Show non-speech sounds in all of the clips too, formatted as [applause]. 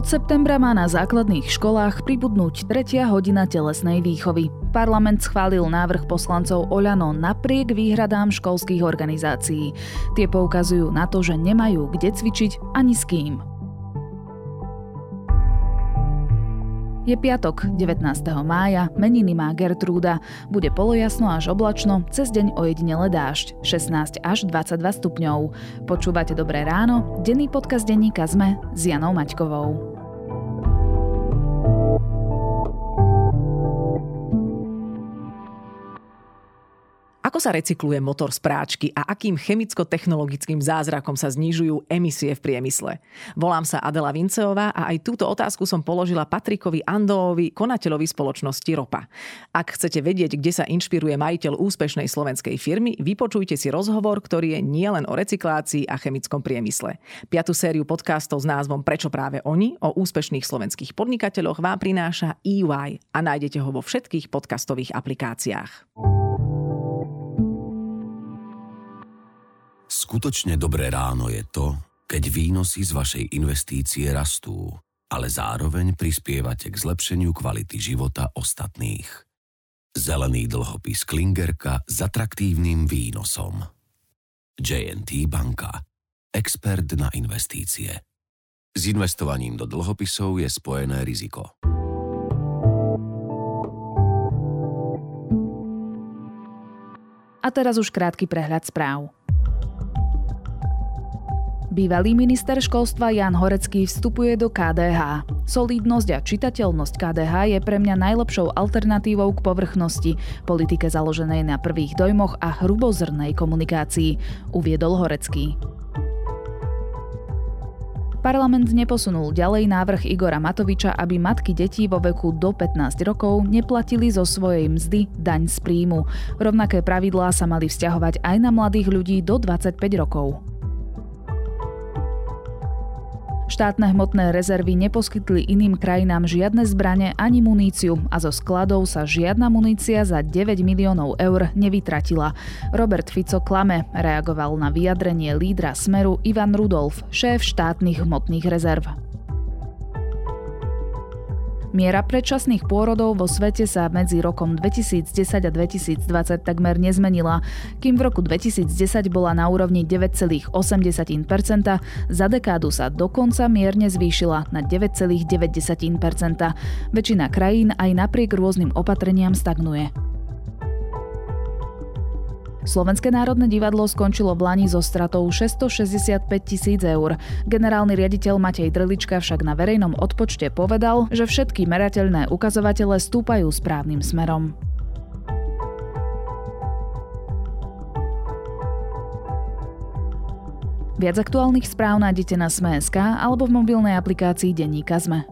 Od septembra má na základných školách pribudnúť tretia hodina telesnej výchovy. Parlament schválil návrh poslancov Oľano napriek výhradám školských organizácií. Tie poukazujú na to, že nemajú kde cvičiť ani s kým. Je piatok, 19. mája, meniny má Gertrúda. Bude polojasno až oblačno, cez deň ojedinele dážď, 16 až 22 stupňov. Počúvate Dobré ráno, denný podcast denníka ZME s Janou Maťkovou. Sa recykluje motor z práčky a akým chemicko-technologickým zázrakom sa znižujú emisie v priemysle? Volám sa Adela Vinceová a aj túto otázku som položila Patrikovi Andoovi, konateľovi spoločnosti Ropa. Ak chcete vedieť, kde sa inšpiruje majiteľ úspešnej slovenskej firmy, vypočujte si rozhovor, ktorý je nielen o recyklácii a chemickom priemysle. Piatú sériu podcastov s názvom Prečo práve oni o úspešných slovenských podnikateľoch vám prináša EY a nájdete ho vo všetkých podcastových aplikáciách. Skutočne dobré ráno je to, keď výnosy z vašej investície rastú, ale zároveň prispievate k zlepšeniu kvality života ostatných. Zelený dlhopis Klingerka s atraktívnym výnosom. JNT banka. Expert na investície. S investovaním do dlhopisov je spojené riziko. A teraz už krátky prehľad správ. Bývalý minister školstva Jan Horecký vstupuje do KDH. Solidnosť a čitateľnosť KDH je pre mňa najlepšou alternatívou k povrchnosti, politike založenej na prvých dojmoch a hrubozrnej komunikácii, uviedol Horecký. Parlament neposunul ďalej návrh Igora Matoviča, aby matky detí vo veku do 15 rokov neplatili zo svojej mzdy daň z príjmu. Rovnaké pravidlá sa mali vzťahovať aj na mladých ľudí do 25 rokov. Štátne hmotné rezervy neposkytli iným krajinám žiadne zbrane ani muníciu a zo skladov sa žiadna munícia za 9 miliónov eur nevytratila. Robert Fico klame, reagoval na vyjadrenie lídra Smeru Ivan Rudolf, šéf štátnych hmotných rezerv. Miera predčasných pôrodov vo svete sa medzi rokom 2010 a 2020 takmer nezmenila, kým v roku 2010 bola na úrovni 9,8%, za dekádu sa dokonca mierne zvýšila na 9,9%. Väčšina krajín aj napriek rôznym opatreniam stagnuje. Slovenské národné divadlo skončilo v Lani so stratou 665 tisíc eur. Generálny riaditeľ Matej Drlička však na verejnom odpočte povedal, že všetky merateľné ukazovatele stúpajú správnym smerom. Viac aktuálnych správ nájdete na Sme.sk alebo v mobilnej aplikácii Denníka Sme.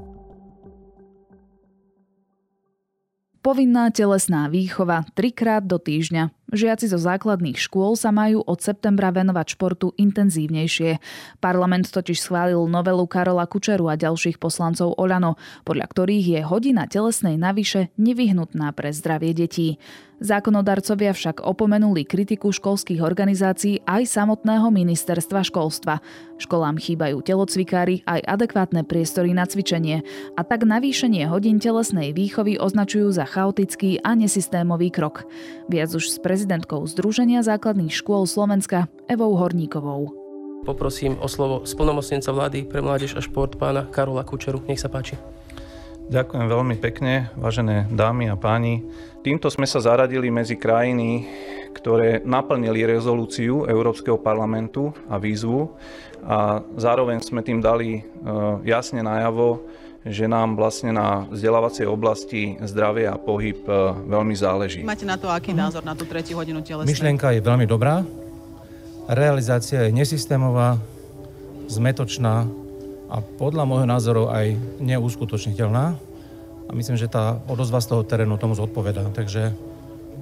Povinná telesná výchova trikrát do týždňa. Žiaci zo základných škôl sa majú od septembra venovať športu intenzívnejšie. Parlament totiž schválil novelu Karola Kučeru a ďalších poslancov Olano, podľa ktorých je hodina telesnej navyše nevyhnutná pre zdravie detí. Zákonodarcovia však opomenuli kritiku školských organizácií aj samotného ministerstva školstva. Školám chýbajú telocvikári aj adekvátne priestory na cvičenie a tak navýšenie hodín telesnej výchovy označujú za chaotický a nesystémový krok. Viac už z prezidentkou Združenia základných škôl Slovenska Evou Horníkovou. Poprosím o slovo splnomocnenca vlády pre mládež a šport pána Karola Kučeru. Nech sa páči. Ďakujem veľmi pekne, vážené dámy a páni. Týmto sme sa zaradili medzi krajiny, ktoré naplnili rezolúciu Európskeho parlamentu a výzvu a zároveň sme tým dali e, jasne najavo, že nám vlastne na vzdelávacej oblasti zdravie a pohyb e, veľmi záleží. Máte na to aký názor na tú tretiu hodinu telesnej? Myšlienka je veľmi dobrá, realizácia je nesystémová, zmetočná a podľa môjho názoru aj neuskutočniteľná. A myslím, že tá odozva z toho terénu tomu zodpoveda. Takže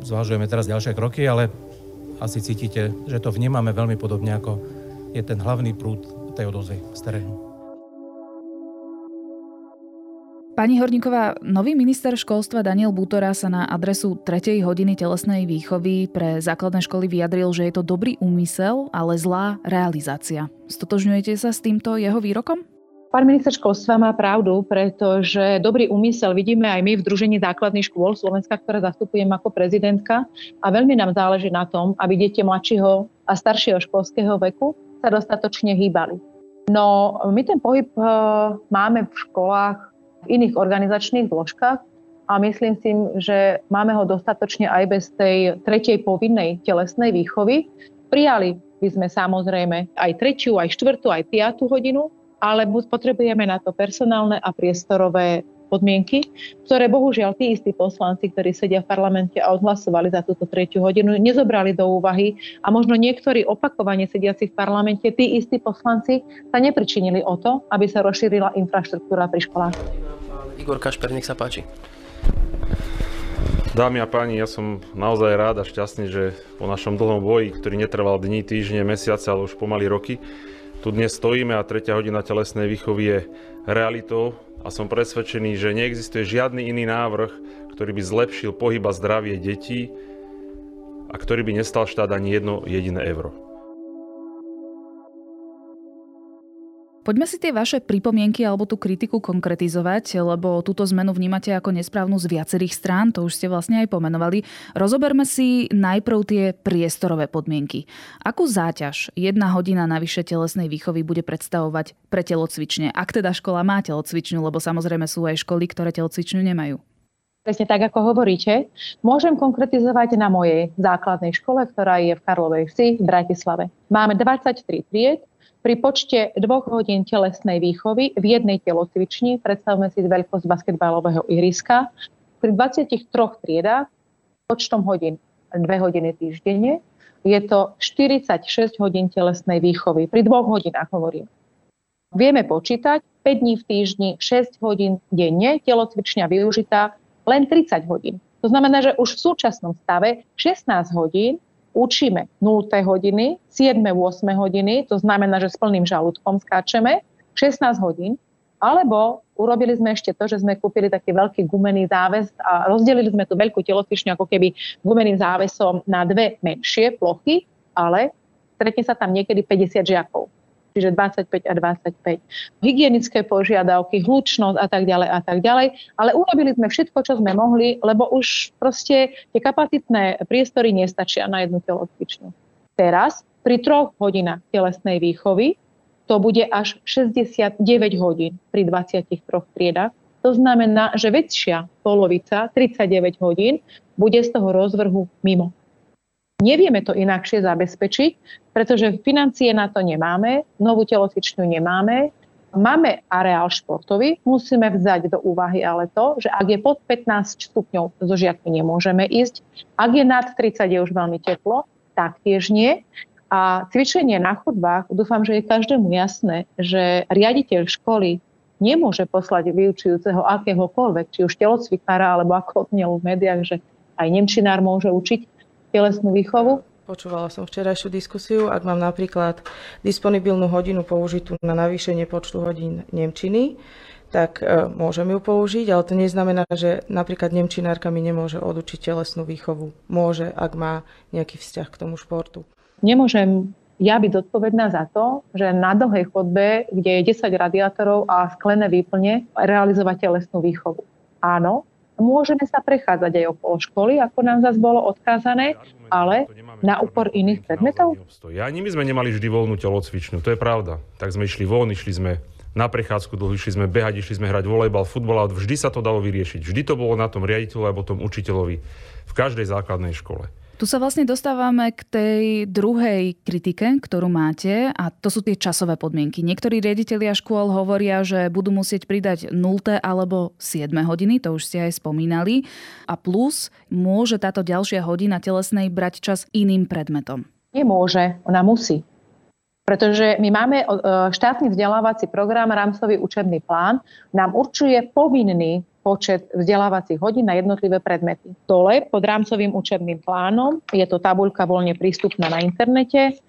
zvážujeme teraz ďalšie kroky, ale asi cítite, že to vnímame veľmi podobne, ako je ten hlavný prúd tej odozvy z terénu. Pani Horníková, nový minister školstva Daniel Bútora sa na adresu 3. hodiny telesnej výchovy pre základné školy vyjadril, že je to dobrý úmysel, ale zlá realizácia. Stotožňujete sa s týmto jeho výrokom? Pán minister školstva má pravdu, pretože dobrý úmysel vidíme aj my v Združení základných škôl Slovenska, ktoré zastupujem ako prezidentka a veľmi nám záleží na tom, aby deti mladšieho a staršieho školského veku sa dostatočne hýbali. No my ten pohyb e, máme v školách iných organizačných zložkách a myslím si, že máme ho dostatočne aj bez tej tretej povinnej telesnej výchovy. Prijali by sme samozrejme aj tretiu, aj štvrtú, aj piatú hodinu, ale potrebujeme na to personálne a priestorové podmienky, ktoré bohužiaľ tí istí poslanci, ktorí sedia v parlamente a odhlasovali za túto tretiu hodinu, nezobrali do úvahy a možno niektorí opakovane sediaci v parlamente, tí istí poslanci sa nepričinili o to, aby sa rozšírila infraštruktúra pri školách. Igor Kašper, nech sa páči. Dámy a páni, ja som naozaj rád a šťastný, že po našom dlhom boji, ktorý netrval dní, týždne, mesiace, ale už pomaly roky, tu dnes stojíme a tretia hodina telesnej výchovy je realitou a som presvedčený, že neexistuje žiadny iný návrh, ktorý by zlepšil pohyb a zdravie detí a ktorý by nestal štát ani jedno jediné euro. Poďme si tie vaše pripomienky alebo tú kritiku konkretizovať, lebo túto zmenu vnímate ako nesprávnu z viacerých strán, to už ste vlastne aj pomenovali. Rozoberme si najprv tie priestorové podmienky. Akú záťaž jedna hodina navyše telesnej výchovy bude predstavovať pre telocvične, ak teda škola má telocvičňu, lebo samozrejme sú aj školy, ktoré telocvičňu nemajú? Presne tak, ako hovoríte. Môžem konkretizovať na mojej základnej škole, ktorá je v Karlovej vsi v Bratislave. Máme 23 tried, pri počte dvoch hodín telesnej výchovy v jednej telocvični, predstavme si veľkosť basketbalového ihriska, pri 23 triedách počtom hodín 2 hodiny týždenne je to 46 hodín telesnej výchovy. Pri dvoch hodinách hovorím. Vieme počítať 5 dní v týždni, 6 hodín denne, telocvičňa využitá len 30 hodín. To znamená, že už v súčasnom stave 16 hodín učíme 0. hodiny, 7. 8. hodiny, to znamená, že s plným žalúdkom skáčeme, 16 hodín, alebo urobili sme ešte to, že sme kúpili taký veľký gumený záves a rozdelili sme tú veľkú telocvičňu ako keby gumeným závesom na dve menšie plochy, ale stretne sa tam niekedy 50 žiakov čiže 25 a 25. Hygienické požiadavky, hlučnosť a tak ďalej a tak ďalej. Ale urobili sme všetko, čo sme mohli, lebo už proste tie kapacitné priestory nestačia na jednu telocvičňu. Teraz pri troch hodinách telesnej výchovy to bude až 69 hodín pri 23 triedach. To znamená, že väčšia polovica, 39 hodín, bude z toho rozvrhu mimo. Nevieme to inakšie zabezpečiť, pretože financie na to nemáme, novú telocvičňu nemáme, máme areál športový, musíme vzať do úvahy ale to, že ak je pod 15 stupňov, so žiakmi nemôžeme ísť. Ak je nad 30, je už veľmi teplo, tak tiež nie. A cvičenie na chodbách, dúfam, že je každému jasné, že riaditeľ školy nemôže poslať vyučujúceho akéhokoľvek, či už telocvikára, alebo ako odnelo v médiách, že aj nemčinár môže učiť, telesnú výchovu. Počúvala som včerajšiu diskusiu. Ak mám napríklad disponibilnú hodinu použitú na navýšenie počtu hodín Nemčiny, tak e, môžem ju použiť, ale to neznamená, že napríklad Nemčinárka mi nemôže odučiť telesnú výchovu. Môže, ak má nejaký vzťah k tomu športu. Nemôžem ja byť zodpovedná za to, že na dlhej chodbe, kde je 10 radiátorov a sklené výplne, realizovať telesnú výchovu. Áno, Môžeme sa prechádzať aj okolo školy, ako nám zase bolo odkázané, ale na úpor iných predmetov? Ani my sme nemali vždy voľnú telocvičňu, to je pravda. Tak sme išli von, išli sme na prechádzku dlho, išli sme behať, išli sme hrať volejbal, futbal, ale vždy sa to dalo vyriešiť. Vždy to bolo na tom riaditeľovi alebo tom učiteľovi v každej základnej škole. Tu sa vlastne dostávame k tej druhej kritike, ktorú máte a to sú tie časové podmienky. Niektorí riaditeľia škôl hovoria, že budú musieť pridať 0. alebo 7 hodiny, to už ste aj spomínali. A plus môže táto ďalšia hodina telesnej brať čas iným predmetom. Nemôže, ona musí. Pretože my máme e, štátny vzdelávací program, rámcový učebný plán, nám určuje povinný počet vzdelávacích hodín na jednotlivé predmety. Dole pod rámcovým učebným plánom je to tabuľka voľne prístupná na internete.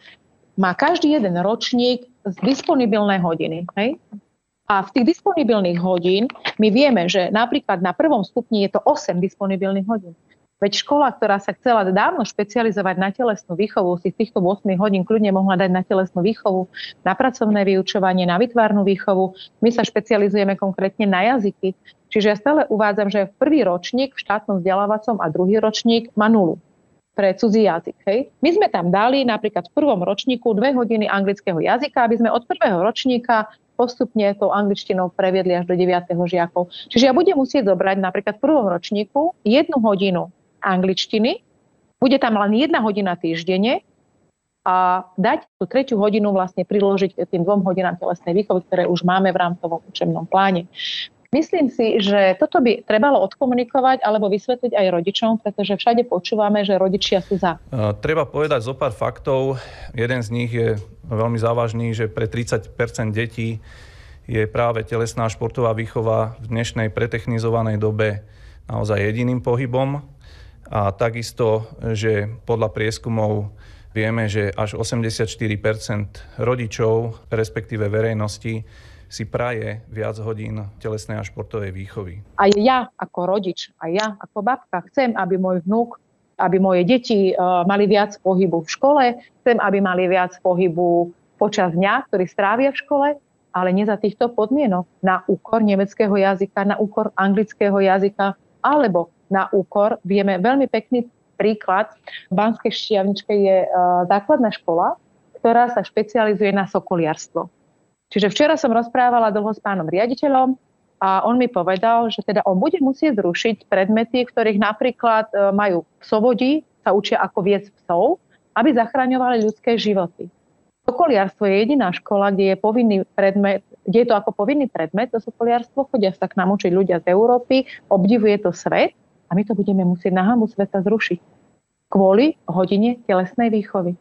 Má každý jeden ročník disponibilné hodiny. Hej? A v tých disponibilných hodín my vieme, že napríklad na prvom stupni je to 8 disponibilných hodín. Veď škola, ktorá sa chcela dávno špecializovať na telesnú výchovu, si týchto 8 hodín kľudne mohla dať na telesnú výchovu, na pracovné vyučovanie, na vytvárnu výchovu. My sa špecializujeme konkrétne na jazyky. Čiže ja stále uvádzam, že prvý ročník v štátnom vzdelávacom a druhý ročník má nulu pre cudzí jazyk. Hej. My sme tam dali napríklad v prvom ročníku dve hodiny anglického jazyka, aby sme od prvého ročníka postupne tou angličtinou previedli až do 9. žiakov. Čiže ja budem musieť zobrať napríklad v prvom ročníku jednu hodinu angličtiny, bude tam len jedna hodina týždenne a dať tú tretiu hodinu vlastne priložiť tým dvom hodinám telesnej výchovy, ktoré už máme v rámcovom učebnom pláne. Myslím si, že toto by trebalo odkomunikovať alebo vysvetliť aj rodičom, pretože všade počúvame, že rodičia sú za. Treba povedať zo pár faktov. Jeden z nich je veľmi závažný, že pre 30% detí je práve telesná športová výchova v dnešnej pretechnizovanej dobe naozaj jediným pohybom. A takisto, že podľa prieskumov vieme, že až 84% rodičov, respektíve verejnosti, si praje viac hodín telesnej a športovej výchovy. Aj ja ako rodič, aj ja ako babka chcem, aby môj vnúk, aby moje deti uh, mali viac pohybu v škole, chcem, aby mali viac pohybu počas dňa, ktorý strávia v škole, ale nie za týchto podmienok. Na úkor nemeckého jazyka, na úkor anglického jazyka, alebo na úkor. Vieme veľmi pekný príklad. V Banskej Štiavničke je uh, základná škola, ktorá sa špecializuje na sokoliarstvo. Čiže včera som rozprávala dlho s pánom riaditeľom a on mi povedal, že teda on bude musieť zrušiť predmety, ktorých napríklad uh, majú psovodi, sa učia ako viec psov, aby zachraňovali ľudské životy. Sokoliarstvo je jediná škola, kde je povinný predmet, kde je to ako povinný predmet, to sokoliarstvo, chodia sa k nám učiť ľudia z Európy, obdivuje to svet a my to budeme musieť na hamu sveta zrušiť kvôli hodine telesnej výchovy.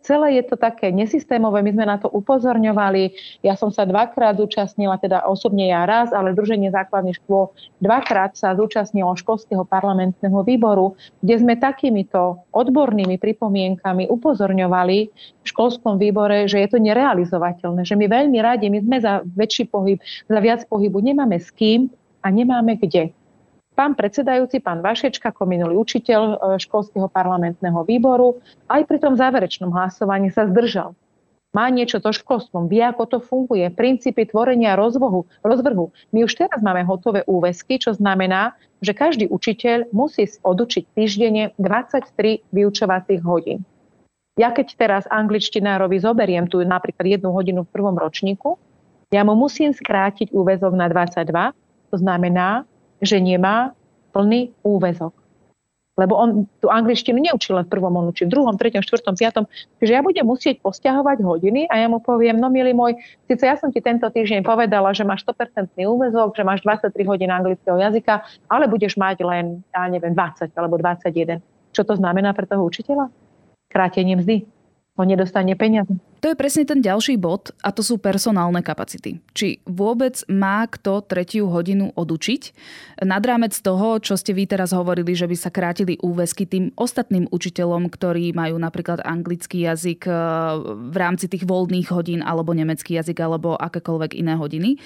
Celé je to také nesystémové, my sme na to upozorňovali. Ja som sa dvakrát zúčastnila, teda osobne ja raz, ale Združenie základných škôl dvakrát sa zúčastnilo školského parlamentného výboru, kde sme takýmito odbornými pripomienkami upozorňovali v školskom výbore, že je to nerealizovateľné, že my veľmi radi, my sme za väčší pohyb, za viac pohybu, nemáme s kým a nemáme kde. Pán predsedajúci, pán Vašečka, ako minulý učiteľ e, školského parlamentného výboru, aj pri tom záverečnom hlasovaní sa zdržal. Má niečo to školstvom, vie, ako to funguje, princípy tvorenia rozvohu, rozvrhu. My už teraz máme hotové úvesky, čo znamená, že každý učiteľ musí odučiť týždenne 23 vyučovacích hodín. Ja keď teraz angličtinárovi zoberiem tu napríklad jednu hodinu v prvom ročníku, ja mu musím skrátiť úvezok na 22, to znamená, že nemá plný úvezok. Lebo on tú angličtinu neučil len v prvom, on učí v druhom, treťom, štvrtom, piatom. Čiže ja budem musieť posťahovať hodiny a ja mu poviem, no milý môj, síce ja som ti tento týždeň povedala, že máš 100% úvezok, že máš 23 hodín anglického jazyka, ale budeš mať len, ja neviem, 20 alebo 21. Čo to znamená pre toho učiteľa? Krátenie mzdy on nedostane peniaze. To je presne ten ďalší bod a to sú personálne kapacity. Či vôbec má kto tretiu hodinu odučiť? Nad rámec toho, čo ste vy teraz hovorili, že by sa krátili úväzky tým ostatným učiteľom, ktorí majú napríklad anglický jazyk e, v rámci tých voľných hodín alebo nemecký jazyk alebo akékoľvek iné hodiny.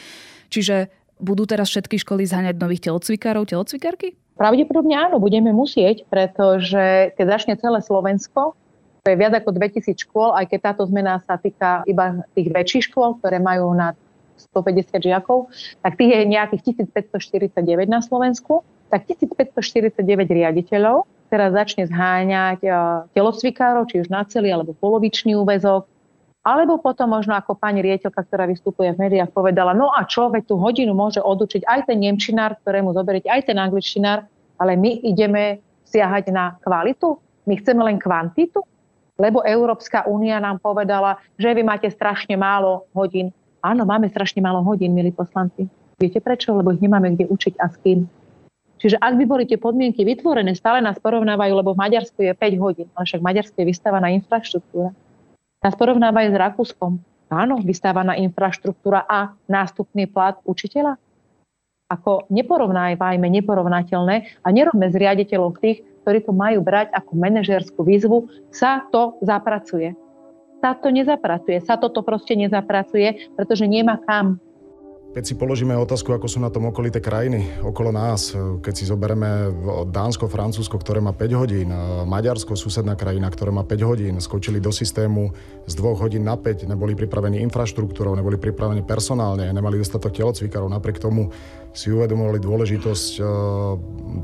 Čiže budú teraz všetky školy zháňať nových telocvikárov, telocvikárky? Pravdepodobne áno, budeme musieť, pretože keď začne celé Slovensko, to je viac ako 2000 škôl, aj keď táto zmena sa týka iba tých väčších škôl, ktoré majú na 150 žiakov, tak tých je nejakých 1549 na Slovensku, tak 1549 riaditeľov teraz začne zháňať e, telocvikárov, či už na celý alebo polovičný úvezok, alebo potom možno ako pani riaditeľka, ktorá vystupuje v médiách, povedala, no a čo, veď tú hodinu môže odučiť aj ten nemčinár, ktorému zoberiete, aj ten angličtinár, ale my ideme siahať na kvalitu, my chceme len kvantitu, lebo Európska únia nám povedala, že vy máte strašne málo hodín. Áno, máme strašne málo hodín, milí poslanci. Viete prečo? Lebo ich nemáme kde učiť a s kým. Čiže ak by boli tie podmienky vytvorené, stále nás porovnávajú, lebo v Maďarsku je 5 hodín, ale však Maďarsku je vystavená infraštruktúra. Nás porovnávajú s Rakúskom. Áno, vystávaná infraštruktúra a nástupný plat učiteľa. Ako neporovnávajme neporovnateľné a nerobme z riaditeľov tých, ktorí to majú brať ako manažerskú výzvu, sa to zapracuje. Sa to nezapracuje, sa toto proste nezapracuje, pretože nemá kam. Keď si položíme otázku, ako sú na tom okolité krajiny okolo nás, keď si zoberieme Dánsko, Francúzsko, ktoré má 5 hodín, Maďarsko, susedná krajina, ktoré má 5 hodín, skočili do systému z 2 hodín na 5, neboli pripravení infraštruktúrou, neboli pripravení personálne, nemali dostatok telocvikárov, napriek tomu si uvedomovali dôležitosť e,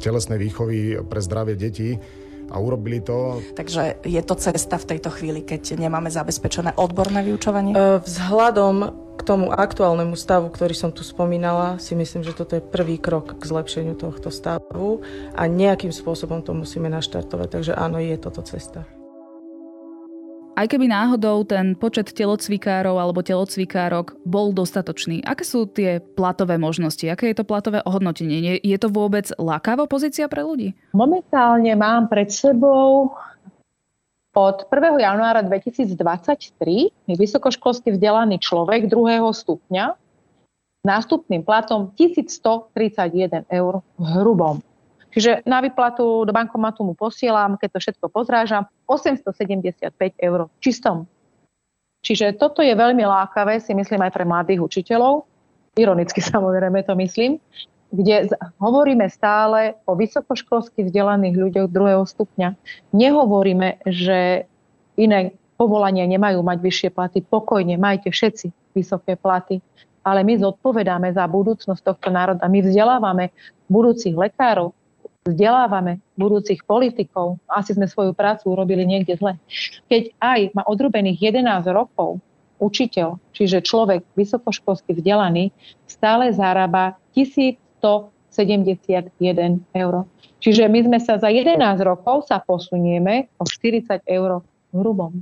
telesnej výchovy pre zdravie detí a urobili to. Takže je to cesta v tejto chvíli, keď nemáme zabezpečené odborné vyučovanie? E, vzhľadom k tomu aktuálnemu stavu, ktorý som tu spomínala, si myslím, že toto je prvý krok k zlepšeniu tohto stavu a nejakým spôsobom to musíme naštartovať. Takže áno, je toto cesta. Aj keby náhodou ten počet telocvikárov alebo telocvikárok bol dostatočný, aké sú tie platové možnosti? Aké je to platové ohodnotenie? Je to vôbec lákavá pozícia pre ľudí? Momentálne mám pred sebou od 1. januára 2023 vysokoškolsky vzdelaný človek druhého stupňa nástupným platom 1131 eur v hrubom. Čiže na vyplatu do bankomatu mu posielam, keď to všetko pozrážam, 875 eur čistom. Čiže toto je veľmi lákavé, si myslím aj pre mladých učiteľov. Ironicky [laughs] samozrejme to myslím kde hovoríme stále o vysokoškolsky vzdelaných ľuďoch druhého stupňa. Nehovoríme, že iné povolania nemajú mať vyššie platy. Pokojne, majte všetci vysoké platy. Ale my zodpovedáme za budúcnosť tohto národa. My vzdelávame budúcich lekárov, vzdelávame budúcich politikov. Asi sme svoju prácu urobili niekde zle. Keď aj má odrobených 11 rokov učiteľ, čiže človek vysokoškolsky vzdelaný, stále zarába 1000 171 eur. Čiže my sme sa za 11 rokov sa posunieme o 40 eur v hrubom.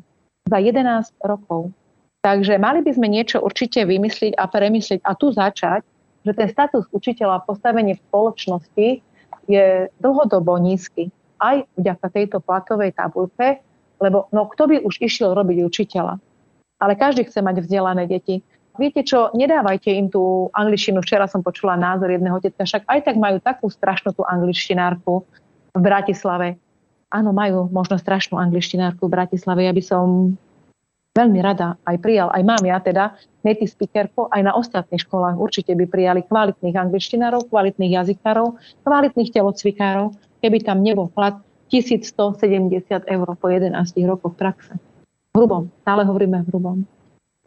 Za 11 rokov. Takže mali by sme niečo určite vymyslieť a premyslieť a tu začať, že ten status učiteľa a postavenie v spoločnosti je dlhodobo nízky. Aj vďaka tejto platovej tabulke, lebo no kto by už išiel robiť učiteľa? Ale každý chce mať vzdelané deti viete čo, nedávajte im tú angličtinu. Včera som počula názor jedného tetka, však aj tak majú takú strašnú tú angličtinárku v Bratislave. Áno, majú možno strašnú angličtinárku v Bratislave. Ja by som veľmi rada aj prijal, aj mám ja teda native speakerku, aj na ostatných školách určite by prijali kvalitných angličtinárov, kvalitných jazykárov, kvalitných telocvikárov, keby tam nebol plat 1170 eur po 11 rokoch praxe. Hrubom, stále hovoríme v hrubom.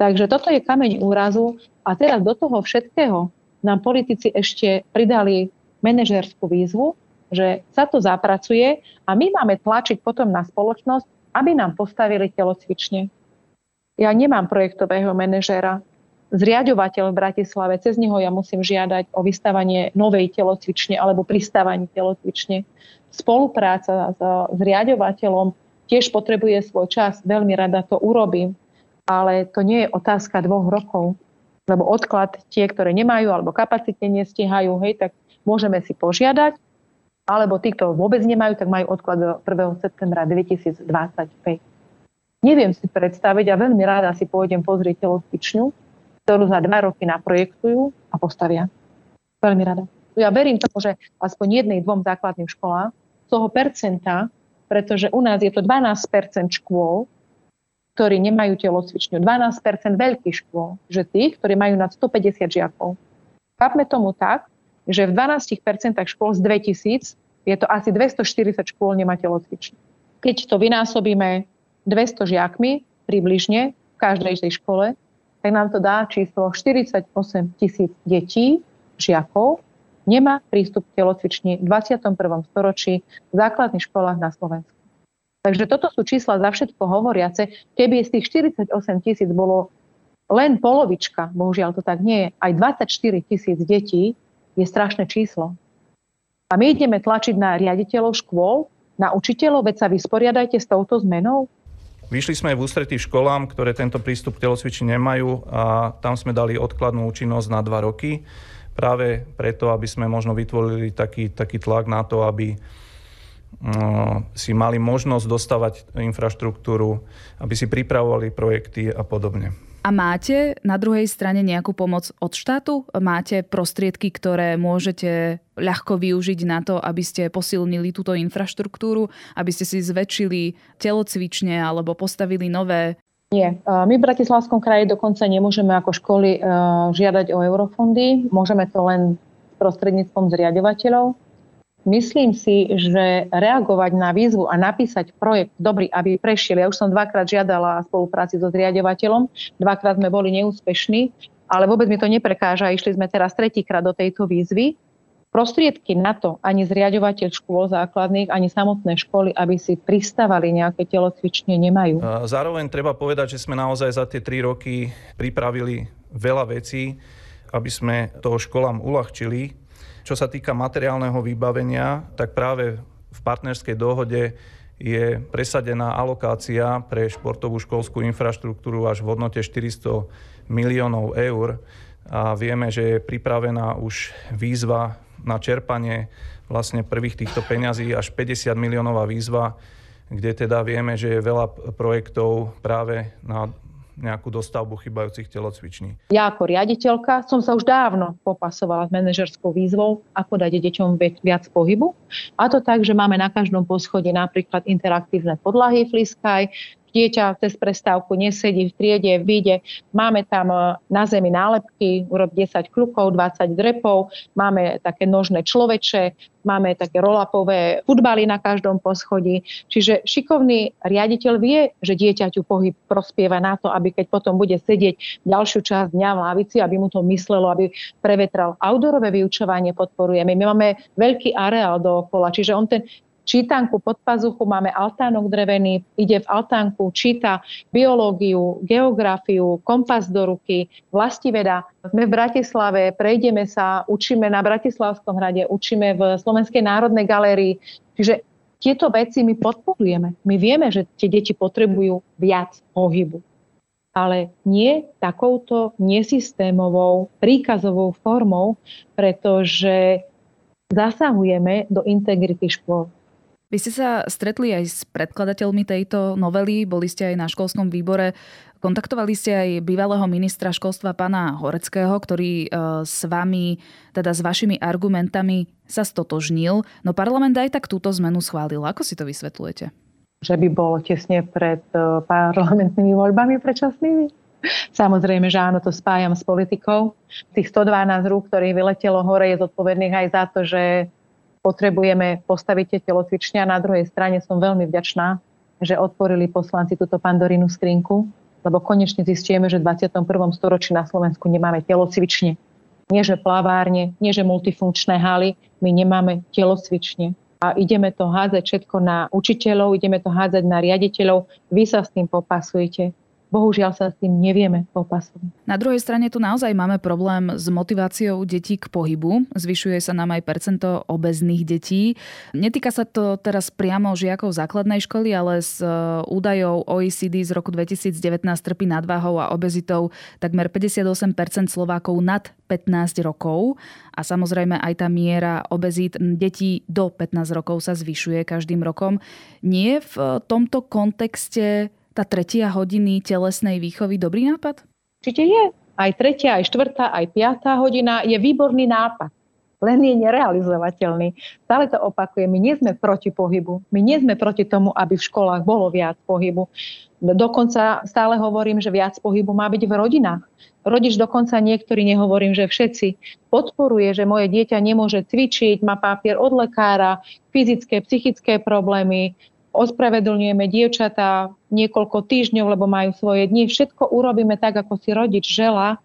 Takže toto je kameň úrazu a teraz do toho všetkého nám politici ešte pridali manažerskú výzvu, že sa to zapracuje a my máme tlačiť potom na spoločnosť, aby nám postavili telocvične. Ja nemám projektového manažera, zriadovateľ v Bratislave, cez neho ja musím žiadať o vystavanie novej telocvične alebo pristávanie telocvične. Spolupráca s zriadovateľom tiež potrebuje svoj čas, veľmi rada to urobím ale to nie je otázka dvoch rokov. Lebo odklad tie, ktoré nemajú alebo kapacite nestihajú, hej, tak môžeme si požiadať, alebo tí, kto vôbec nemajú, tak majú odklad do 1. septembra 2025. Neviem si predstaviť a veľmi rada si pôjdem pozrieť telocvičňu, ktorú za dva roky naprojektujú a postavia. Veľmi rada. Ja verím tomu, že aspoň jednej, dvom základným školám z toho percenta, pretože u nás je to 12% škôl, ktorí nemajú telocvičňu. 12% veľkých škôl, že tých, ktorí majú nad 150 žiakov. Chápme tomu tak, že v 12% škôl z 2000 je to asi 240 škôl nemá telocvičňu. Keď to vynásobíme 200 žiakmi približne v každej tej škole, tak nám to dá číslo 48 tisíc detí, žiakov, nemá prístup k telocvični v 21. storočí v základných školách na Slovensku. Takže toto sú čísla za všetko hovoriace. Keby z tých 48 tisíc bolo len polovička, bohužiaľ to tak nie je, aj 24 tisíc detí je strašné číslo. A my ideme tlačiť na riaditeľov škôl, na učiteľov, veď sa vysporiadajte s touto zmenou. Vyšli sme aj v ústretí školám, ktoré tento prístup k telocviči nemajú a tam sme dali odkladnú účinnosť na dva roky. Práve preto, aby sme možno vytvorili taký, taký tlak na to, aby si mali možnosť dostávať infraštruktúru, aby si pripravovali projekty a podobne. A máte na druhej strane nejakú pomoc od štátu? Máte prostriedky, ktoré môžete ľahko využiť na to, aby ste posilnili túto infraštruktúru, aby ste si zväčšili telocvične alebo postavili nové Nie. My v Bratislavskom kraji dokonca nemôžeme ako školy žiadať o eurofondy. Môžeme to len prostredníctvom zriadovateľov. Myslím si, že reagovať na výzvu a napísať projekt dobrý, aby prešiel. Ja už som dvakrát žiadala spolupráci so zriadovateľom, dvakrát sme boli neúspešní, ale vôbec mi to neprekáža. Išli sme teraz tretíkrát do tejto výzvy. Prostriedky na to ani zriadovateľ škôl základných, ani samotné školy, aby si pristávali nejaké telocvične, nemajú. Zároveň treba povedať, že sme naozaj za tie tri roky pripravili veľa vecí, aby sme toho školám uľahčili čo sa týka materiálneho vybavenia, tak práve v partnerskej dohode je presadená alokácia pre športovú školskú infraštruktúru až v hodnote 400 miliónov eur. A vieme, že je pripravená už výzva na čerpanie vlastne prvých týchto peňazí až 50 miliónová výzva, kde teda vieme, že je veľa projektov práve na nejakú dostavbu chybajúcich telocviční. Ja ako riaditeľka som sa už dávno popasovala s manažerskou výzvou, ako dať deťom viac pohybu. A to tak, že máme na každom poschodí napríklad interaktívne podlahy Fliskaj, dieťa cez prestávku nesedí v triede, vyjde. Máme tam e, na zemi nálepky, urob 10 klukov, 20 drepov, máme také nožné človeče, máme také rolapové futbaly na každom poschodí. Čiže šikovný riaditeľ vie, že dieťaťu pohyb prospieva na to, aby keď potom bude sedieť ďalšiu časť dňa v lavici, aby mu to myslelo, aby prevetral. Outdoorové vyučovanie podporujeme. My máme veľký areál dookola, čiže on ten čítanku pod pazuchu, máme altánok drevený, ide v altánku, číta biológiu, geografiu, kompas do ruky, vlastiveda. Sme v Bratislave, prejdeme sa, učíme na Bratislavskom hrade, učíme v Slovenskej národnej galérii. Čiže tieto veci my podporujeme. My vieme, že tie deti potrebujú viac pohybu. Ale nie takouto nesystémovou, príkazovou formou, pretože zasahujeme do integrity škôl. Vy ste sa stretli aj s predkladateľmi tejto novely, boli ste aj na školskom výbore. Kontaktovali ste aj bývalého ministra školstva pána Horeckého, ktorý e, s vami, teda s vašimi argumentami sa stotožnil, no parlament aj tak túto zmenu schválil. Ako si to vysvetľujete? Že by bolo tesne pred e, parlamentnými voľbami predčasnými? Samozrejme, že áno, to spájam s politikou. Tých 112 rúk, ktorých vyletelo hore, je zodpovedných aj za to, že potrebujeme postaviť tie telocvične a na druhej strane som veľmi vďačná, že otvorili poslanci túto pandorínu skrinku, lebo konečne zistíme, že v 21. storočí na Slovensku nemáme telocvične. Nie, že plavárne, nie, že multifunkčné haly, my nemáme telocvične. A ideme to hádzať všetko na učiteľov, ideme to hádzať na riaditeľov. Vy sa s tým popasujete bohužiaľ sa s tým nevieme popasovať. Na druhej strane tu naozaj máme problém s motiváciou detí k pohybu. Zvyšuje sa nám aj percento obezných detí. Netýka sa to teraz priamo žiakov základnej školy, ale z e, údajov OECD z roku 2019 trpí nadváhou a obezitou takmer 58% Slovákov nad 15 rokov a samozrejme aj tá miera obezít detí do 15 rokov sa zvyšuje každým rokom. Nie v tomto kontexte tá tretia hodiny telesnej výchovy dobrý nápad? Určite je. Aj tretia, aj štvrtá, aj piatá hodina je výborný nápad. Len je nerealizovateľný. Stále to opakujem, my nie sme proti pohybu. My nie sme proti tomu, aby v školách bolo viac pohybu. Dokonca stále hovorím, že viac pohybu má byť v rodinách. Rodič dokonca niektorí, nehovorím, že všetci, podporuje, že moje dieťa nemôže cvičiť, má papier od lekára, fyzické, psychické problémy, ospravedlňujeme dievčatá niekoľko týždňov, lebo majú svoje dni. Všetko urobíme tak, ako si rodič žela,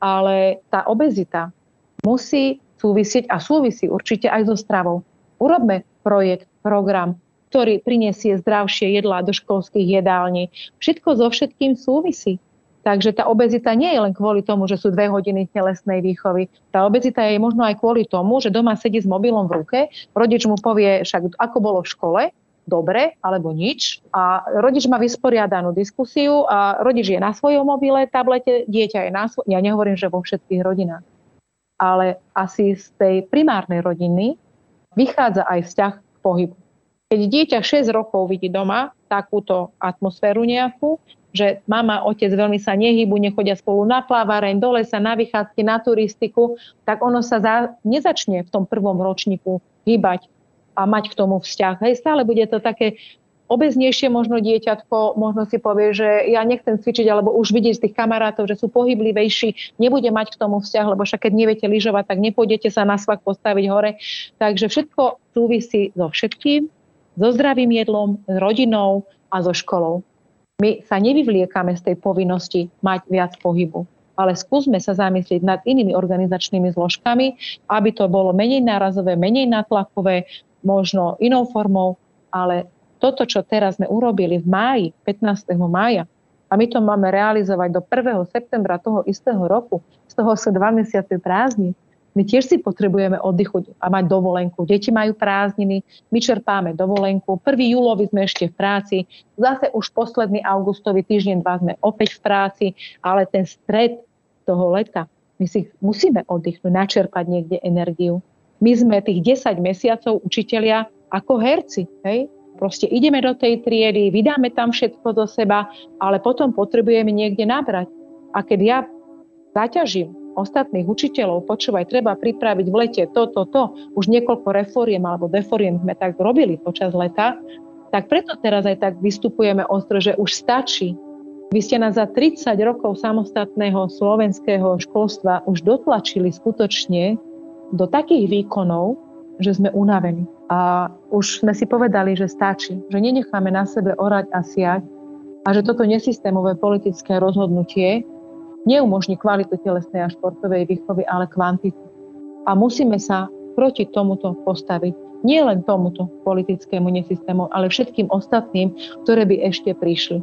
ale tá obezita musí súvisieť a súvisí určite aj so stravou. Urobme projekt, program, ktorý prinesie zdravšie jedlá do školských jedální. Všetko so všetkým súvisí. Takže tá obezita nie je len kvôli tomu, že sú dve hodiny telesnej výchovy. Tá obezita je možno aj kvôli tomu, že doma sedí s mobilom v ruke, rodič mu povie však, ako bolo v škole, dobre alebo nič a rodič má vysporiadanú diskusiu a rodič je na svojom mobile, tablete, dieťa je na svojom, ja nehovorím, že vo všetkých rodinách, ale asi z tej primárnej rodiny vychádza aj vzťah k pohybu. Keď dieťa 6 rokov vidí doma takúto atmosféru nejakú, že mama, otec veľmi sa nehybu, nechodia spolu na plávareň, do lesa, na vychádzky, na turistiku, tak ono sa za, nezačne v tom prvom ročníku hýbať a mať k tomu vzťah. Hej, stále bude to také obeznejšie možno dieťatko možno si povie, že ja nechcem cvičiť, alebo už vidieť z tých kamarátov, že sú pohyblivejší, nebude mať k tomu vzťah, lebo však keď neviete lyžovať, tak nepôjdete sa na svak postaviť hore. Takže všetko súvisí so všetkým, so zdravým jedlom, s rodinou a so školou. My sa nevyvliekame z tej povinnosti mať viac pohybu ale skúsme sa zamyslieť nad inými organizačnými zložkami, aby to bolo menej nárazové, menej natlakové, možno inou formou, ale toto, čo teraz sme urobili v máji, 15. mája, a my to máme realizovať do 1. septembra toho istého roku, z toho sa dva mesiace prázdni, my tiež si potrebujeme oddychuť a mať dovolenku. Deti majú prázdniny, my čerpáme dovolenku. 1. júlovi sme ešte v práci, zase už posledný augustový týždeň, dva sme opäť v práci, ale ten stred toho leta, my si musíme oddychnúť, načerpať niekde energiu. My sme tých 10 mesiacov učitelia ako herci. Hej? Proste ideme do tej triedy, vydáme tam všetko do seba, ale potom potrebujeme niekde nabrať. A keď ja zaťažím ostatných učiteľov, počúvaj, treba pripraviť v lete to, to, to, už niekoľko reforiem alebo deforiem sme tak robili počas leta, tak preto teraz aj tak vystupujeme ostro, že už stačí. Vy ste nás za 30 rokov samostatného slovenského školstva už dotlačili skutočne do takých výkonov, že sme unavení. A už sme si povedali, že stačí, že nenecháme na sebe orať a siať a že toto nesystémové politické rozhodnutie neumožní kvalitu telesnej a športovej výchovy, ale kvantitu. A musíme sa proti tomuto postaviť. Nie len tomuto politickému nesystému, ale všetkým ostatným, ktoré by ešte prišli.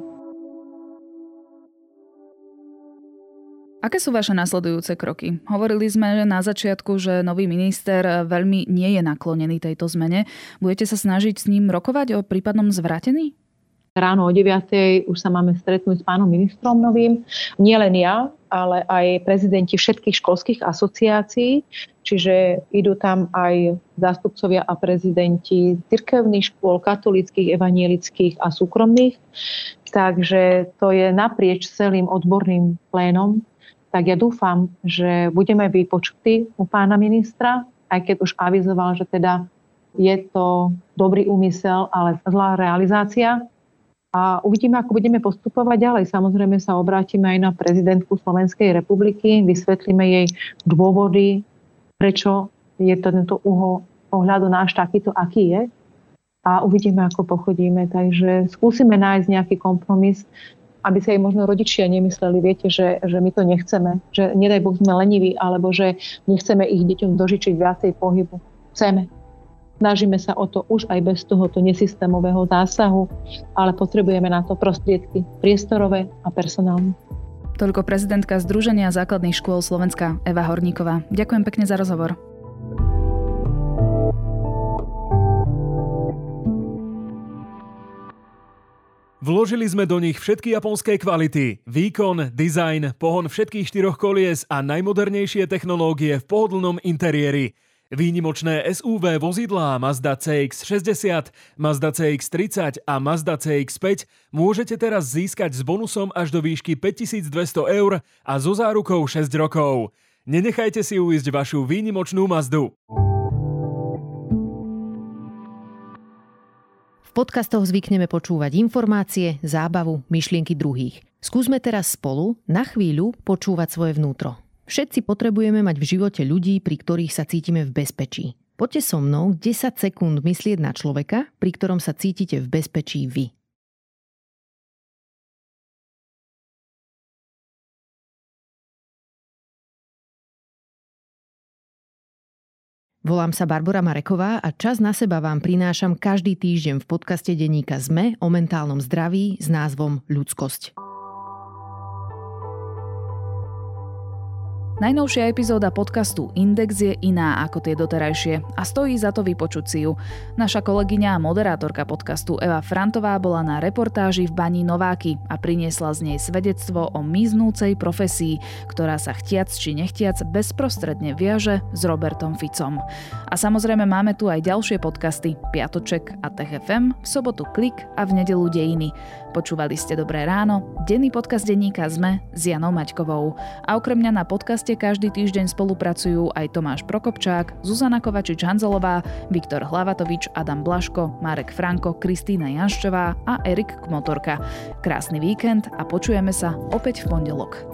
Aké sú vaše nasledujúce kroky? Hovorili sme na začiatku, že nový minister veľmi nie je naklonený tejto zmene. Budete sa snažiť s ním rokovať o prípadnom zvratení? Ráno o 9. už sa máme stretnúť s pánom ministrom novým. Nielen ja, ale aj prezidenti všetkých školských asociácií, čiže idú tam aj zástupcovia a prezidenti cirkevných škôl, katolických, evanielických a súkromných. Takže to je naprieč celým odborným plénom tak ja dúfam, že budeme vypočutí u pána ministra, aj keď už avizoval, že teda je to dobrý úmysel, ale zlá realizácia. A uvidíme, ako budeme postupovať ďalej. Samozrejme sa obrátime aj na prezidentku Slovenskej republiky, vysvetlíme jej dôvody, prečo je tento uhol pohľadu náš takýto, aký je. A uvidíme, ako pochodíme. Takže skúsime nájsť nejaký kompromis aby sa aj možno rodičia nemysleli, viete, že, že my to nechceme, že nedaj Boh sme leniví, alebo že nechceme ich deťom dožičiť viacej pohybu. Chceme. Snažíme sa o to už aj bez tohoto nesystémového zásahu, ale potrebujeme na to prostriedky priestorové a personálne. Toľko prezidentka Združenia základných škôl Slovenska Eva Horníková. Ďakujem pekne za rozhovor. Vložili sme do nich všetky japonské kvality, výkon, dizajn, pohon všetkých štyroch kolies a najmodernejšie technológie v pohodlnom interiéri. Výnimočné SUV vozidlá Mazda CX-60, Mazda CX-30 a Mazda CX-5 môžete teraz získať s bonusom až do výšky 5200 eur a so zárukou 6 rokov. Nenechajte si uísť vašu výnimočnú Mazdu. Podcastoch zvykneme počúvať informácie, zábavu, myšlienky druhých. Skúsme teraz spolu na chvíľu počúvať svoje vnútro. Všetci potrebujeme mať v živote ľudí, pri ktorých sa cítime v bezpečí. Poďte so mnou 10 sekúnd myslieť na človeka, pri ktorom sa cítite v bezpečí vy. Volám sa Barbara Mareková a čas na seba vám prinášam každý týždeň v podcaste denníka ZME o mentálnom zdraví s názvom Ľudskosť. Najnovšia epizóda podcastu Index je iná ako tie doterajšie a stojí za to vypočuť si ju. Naša kolegyňa a moderátorka podcastu Eva Frantová bola na reportáži v Bani Nováky a priniesla z nej svedectvo o miznúcej profesii, ktorá sa chtiac či nechtiac bezprostredne viaže s Robertom Ficom. A samozrejme máme tu aj ďalšie podcasty Piatoček a TechFM, v sobotu Klik a v nedelu Dejiny. Počúvali ste Dobré ráno, denný podcast denníka ZME s Janou Maťkovou. A okrem mňa na podcaste každý týždeň spolupracujú aj Tomáš Prokopčák, Zuzana Kovačič-Hanzelová, Viktor Hlavatovič, Adam Blaško, Marek Franko, Kristýna Janščová a Erik Kmotorka. Krásny víkend a počujeme sa opäť v pondelok.